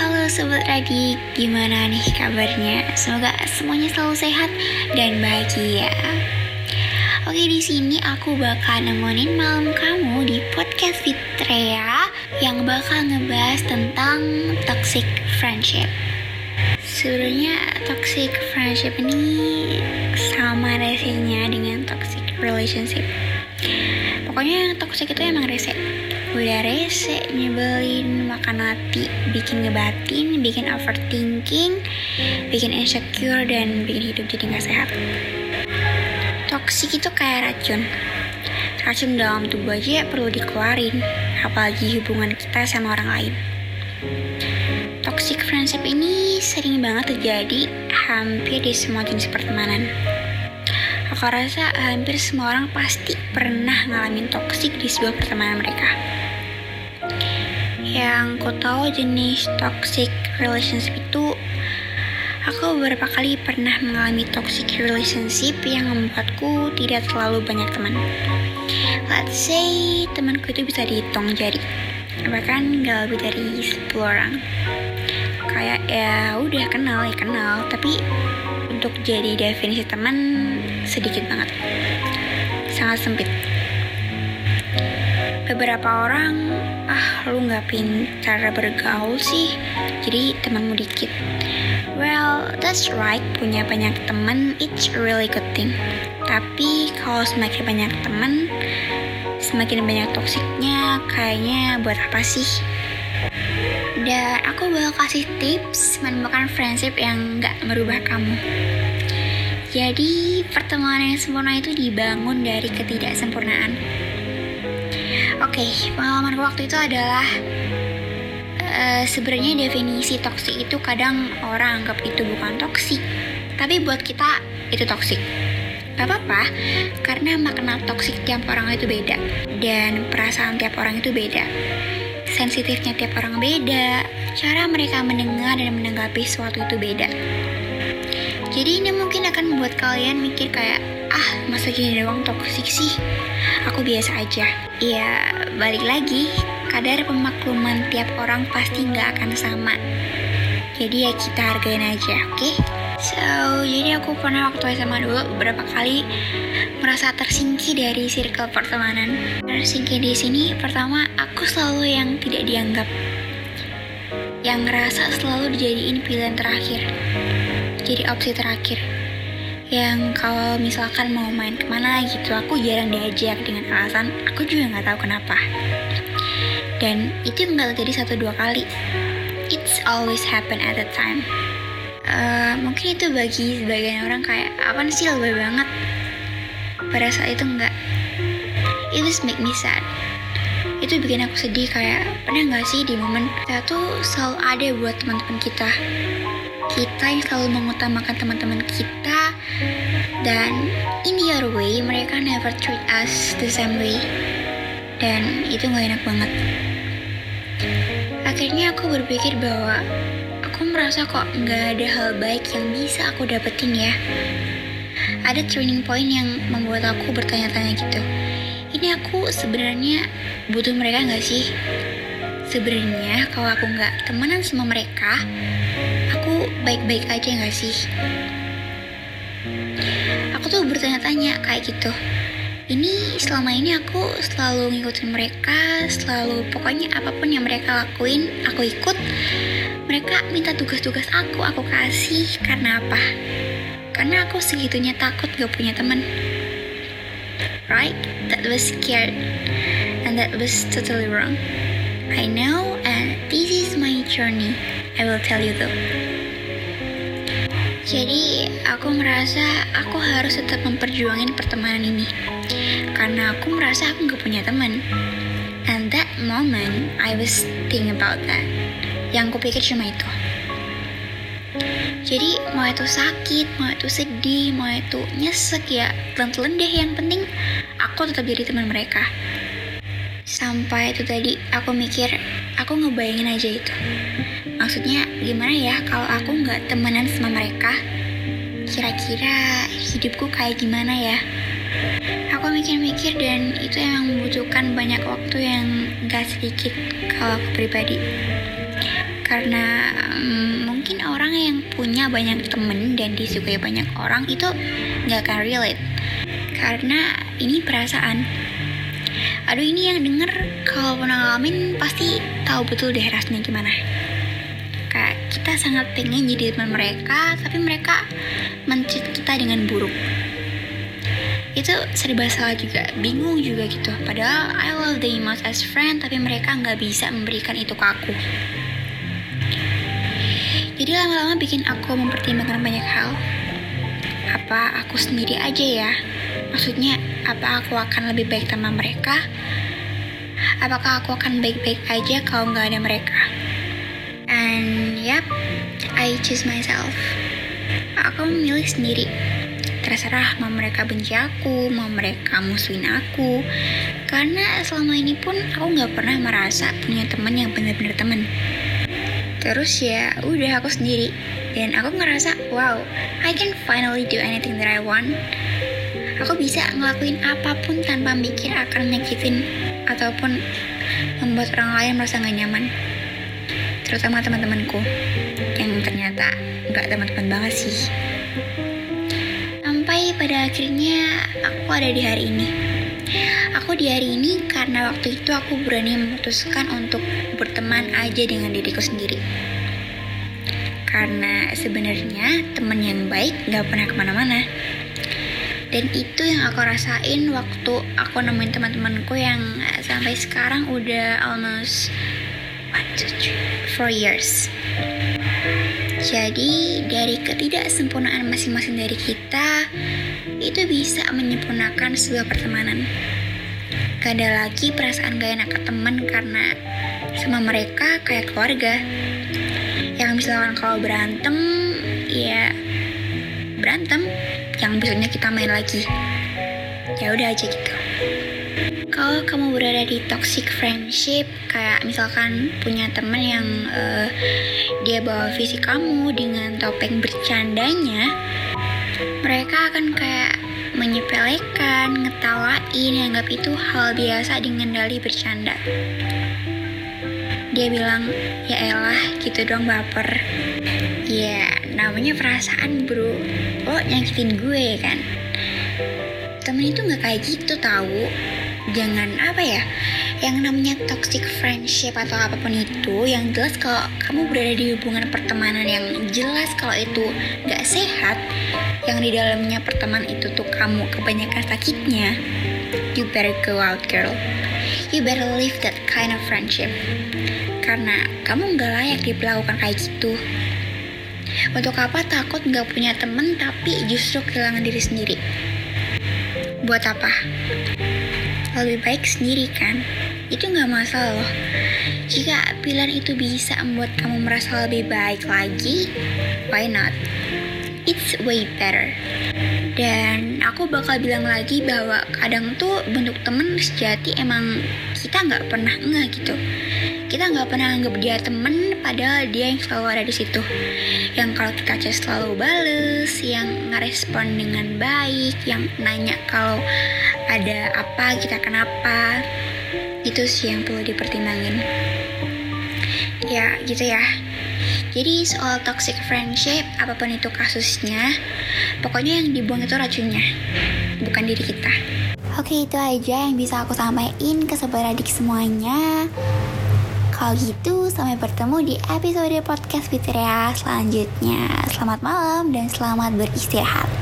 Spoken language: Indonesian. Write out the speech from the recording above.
Halo Sobat Radik, gimana nih kabarnya? Semoga semuanya selalu sehat dan bahagia. Oke, di sini aku bakal nemenin malam kamu di podcast Fitrea yang bakal ngebahas tentang toxic friendship. Sebenarnya toxic friendship ini sama resenya dengan toxic relationship. Pokoknya yang toxic itu emang rese udah rese, nyebelin, makan hati, bikin ngebatin, bikin overthinking, bikin insecure, dan bikin hidup jadi gak sehat. Toxic itu kayak racun. Racun dalam tubuh aja perlu dikeluarin, apalagi hubungan kita sama orang lain. Toxic friendship ini sering banget terjadi hampir di semua jenis pertemanan. Aku rasa hampir semua orang pasti pernah ngalamin toxic di sebuah pertemanan mereka. Yang ku tahu jenis toxic relationship itu Aku beberapa kali pernah mengalami toxic relationship yang membuatku tidak terlalu banyak teman. Let's say temanku itu bisa dihitung jari, bahkan gak lebih dari 10 orang. Kayak ya udah kenal ya kenal, tapi untuk jadi definisi teman sedikit banget, sangat sempit. Beberapa orang ah lu nggak pintar bergaul sih jadi temanmu dikit. Well that's right punya banyak teman it's really good thing. Tapi kalau semakin banyak teman semakin banyak toksiknya kayaknya buat apa sih? Dan aku bakal kasih tips menemukan friendship yang nggak merubah kamu jadi pertemanan yang sempurna itu dibangun dari ketidaksempurnaan Oke, okay, pengalaman waktu itu adalah uh, sebenarnya definisi toksik itu kadang orang anggap itu bukan toksik, tapi buat kita itu toksik. Gak apa-apa, karena makna toksik tiap orang itu beda dan perasaan tiap orang itu beda. Sensitifnya tiap orang beda, cara mereka mendengar dan menanggapi sesuatu itu beda. Jadi ini mungkin akan membuat kalian mikir kayak, ah masa gini doang toksik sih? Aku biasa aja. Ya, balik lagi, kadar pemakluman tiap orang pasti nggak akan sama. Jadi ya kita hargain aja, oke? Okay? So, jadi aku pernah waktu SMA dulu beberapa kali merasa tersingkir dari circle pertemanan. Tersingkir di sini, pertama aku selalu yang tidak dianggap. Yang ngerasa selalu dijadiin pilihan terakhir. Jadi opsi terakhir. Yang kalau misalkan mau main ke mana gitu aku jarang diajak dengan alasan aku juga nggak tahu kenapa. Dan itu nggak terjadi satu dua kali. It's always happen at a time. Uh, mungkin itu bagi sebagian orang kayak apa sih lebih banget? Pada saat itu enggak it just make me sad. Itu bikin aku sedih kayak pernah nggak sih di momen kita tuh selalu ada buat teman-teman kita kita yang selalu mengutamakan teman-teman kita. Dan in the other way mereka never treat us the same way. Dan itu gak enak banget. Akhirnya aku berpikir bahwa aku merasa kok nggak ada hal baik yang bisa aku dapetin ya. Ada turning point yang membuat aku bertanya-tanya gitu. Ini aku sebenarnya butuh mereka nggak sih sebenarnya kalau aku nggak temenan sama mereka aku baik-baik aja gak sih? Aku tuh bertanya-tanya kayak gitu. Ini selama ini aku selalu ngikutin mereka, selalu pokoknya apa pun yang mereka lakuin, aku ikut. Mereka minta tugas-tugas aku, aku kasih. Karena apa? Karena aku segitunya takut gak punya teman. Right? That was scared. And that was totally wrong. I know and this is my journey. I will tell you though. Jadi aku merasa aku harus tetap memperjuangin pertemanan ini karena aku merasa aku nggak punya teman. And that moment I was thinking about that. Yang kupikir cuma itu. Jadi mau itu sakit, mau itu sedih, mau itu nyesek ya, telan deh yang penting aku tetap jadi teman mereka. Sampai itu tadi aku mikir, aku ngebayangin aja itu. Maksudnya gimana ya kalau aku nggak temenan sama mereka? Kira-kira hidupku kayak gimana ya? Aku mikir-mikir dan itu yang membutuhkan banyak waktu yang gak sedikit kalau aku pribadi. Karena um, mungkin orang yang punya banyak temen dan disukai banyak orang itu nggak akan relate. Karena ini perasaan aduh ini yang denger kalau pernah ngalamin pasti tahu betul deh rasanya gimana. Kayak kita sangat pengen jadi teman mereka tapi mereka mencit kita dengan buruk. Itu serba salah juga bingung juga gitu. Padahal I love them most as friend tapi mereka nggak bisa memberikan itu ke aku. Jadi lama-lama bikin aku mempertimbangkan banyak hal. Apa aku sendiri aja ya? Maksudnya apa aku akan lebih baik sama mereka? Apakah aku akan baik-baik aja kalau nggak ada mereka? And yep I choose myself. Aku memilih sendiri. Terserah mau mereka benci aku mau mereka musuhin aku. Karena selama ini pun aku nggak pernah merasa punya teman yang benar-benar teman. Terus ya udah aku sendiri. Dan aku ngerasa wow I can finally do anything that I want aku bisa ngelakuin apa pun tanpa mikir akan nyakitin ataupun membuat orang lain merasa gak nyaman. Terutama teman-temanku yang ternyata nggak teman-teman banget sih. Sampai pada akhirnya aku ada di hari ini. Aku di hari ini karena waktu itu aku berani memutuskan untuk berteman aja dengan diriku sendiri. Karena sebenarnya teman yang baik nggak pernah ke mana-mana dan itu yang aku rasain waktu aku nemuin teman-temanku yang sampai sekarang udah almost one, two, three, four years. Jadi dari ketidaksempurnaan masing-masing dari kita itu bisa menyempurnakan sebuah pertemanan. Gak ada lagi perasaan gak enak ke teman karena sama mereka kayak keluarga. Yang misalkan kalau berantem ya berantem yang besoknya kita main lagi ya udah aja gitu kalau kamu berada di toxic friendship kayak misalkan punya temen yang uh, dia bawa visi kamu dengan topeng bercandanya mereka akan kayak menyepelekan, ngetawain, anggap itu hal biasa dengan dali bercanda. Dia bilang, ya elah gitu dong baper. Ya namanya perasaan bro, lo nyakitin gue kan. Temen itu gak kayak gitu tahu. Jangan apa ya, yang namanya toxic friendship atau apa pun itu yang jelas kalau kamu berada di hubungan pertemanan yang jelas kalau itu gak sehat yang di dalamnya pertemanan itu tuh kamu kebanyakan sakitnya you better go out girl you better leave that kind of friendship karena kamu gak layak diperlakukan kayak gitu untuk apa? Takut gak punya temen tapi justru kehilangan diri sendiri. Buat apa? Lebih baik sendiri kan? Itu nggak masalah loh. Jika pilihan itu bisa membuat kamu merasa lebih baik lagi why not? It's way better. Dan aku bakal bilang lagi bahwa kadang tuh bentuk temen sejati emang kita nggak pernah nggak gitu. Kita nggak pernah anggap dia temen padahal dia yang selalu ada di situ. Yang kalau kita chat selalu bales yang ngerespon dengan baik yang nanya kalau ada apa kita kenapa. Itu sih yang perlu dipertimbangin. Ya gitu ya. Jadi soal toxic friendship apa pun itu kasusnya pokoknya yang dibuang itu racunnya bukan diri kita. Oke itu aja yang bisa aku sampaikan. Ke sobat adik semuanya Kalau gitu sampai bertemu di episode podcast Fitria selanjutnya. Selamat malam dan selamat beristirahat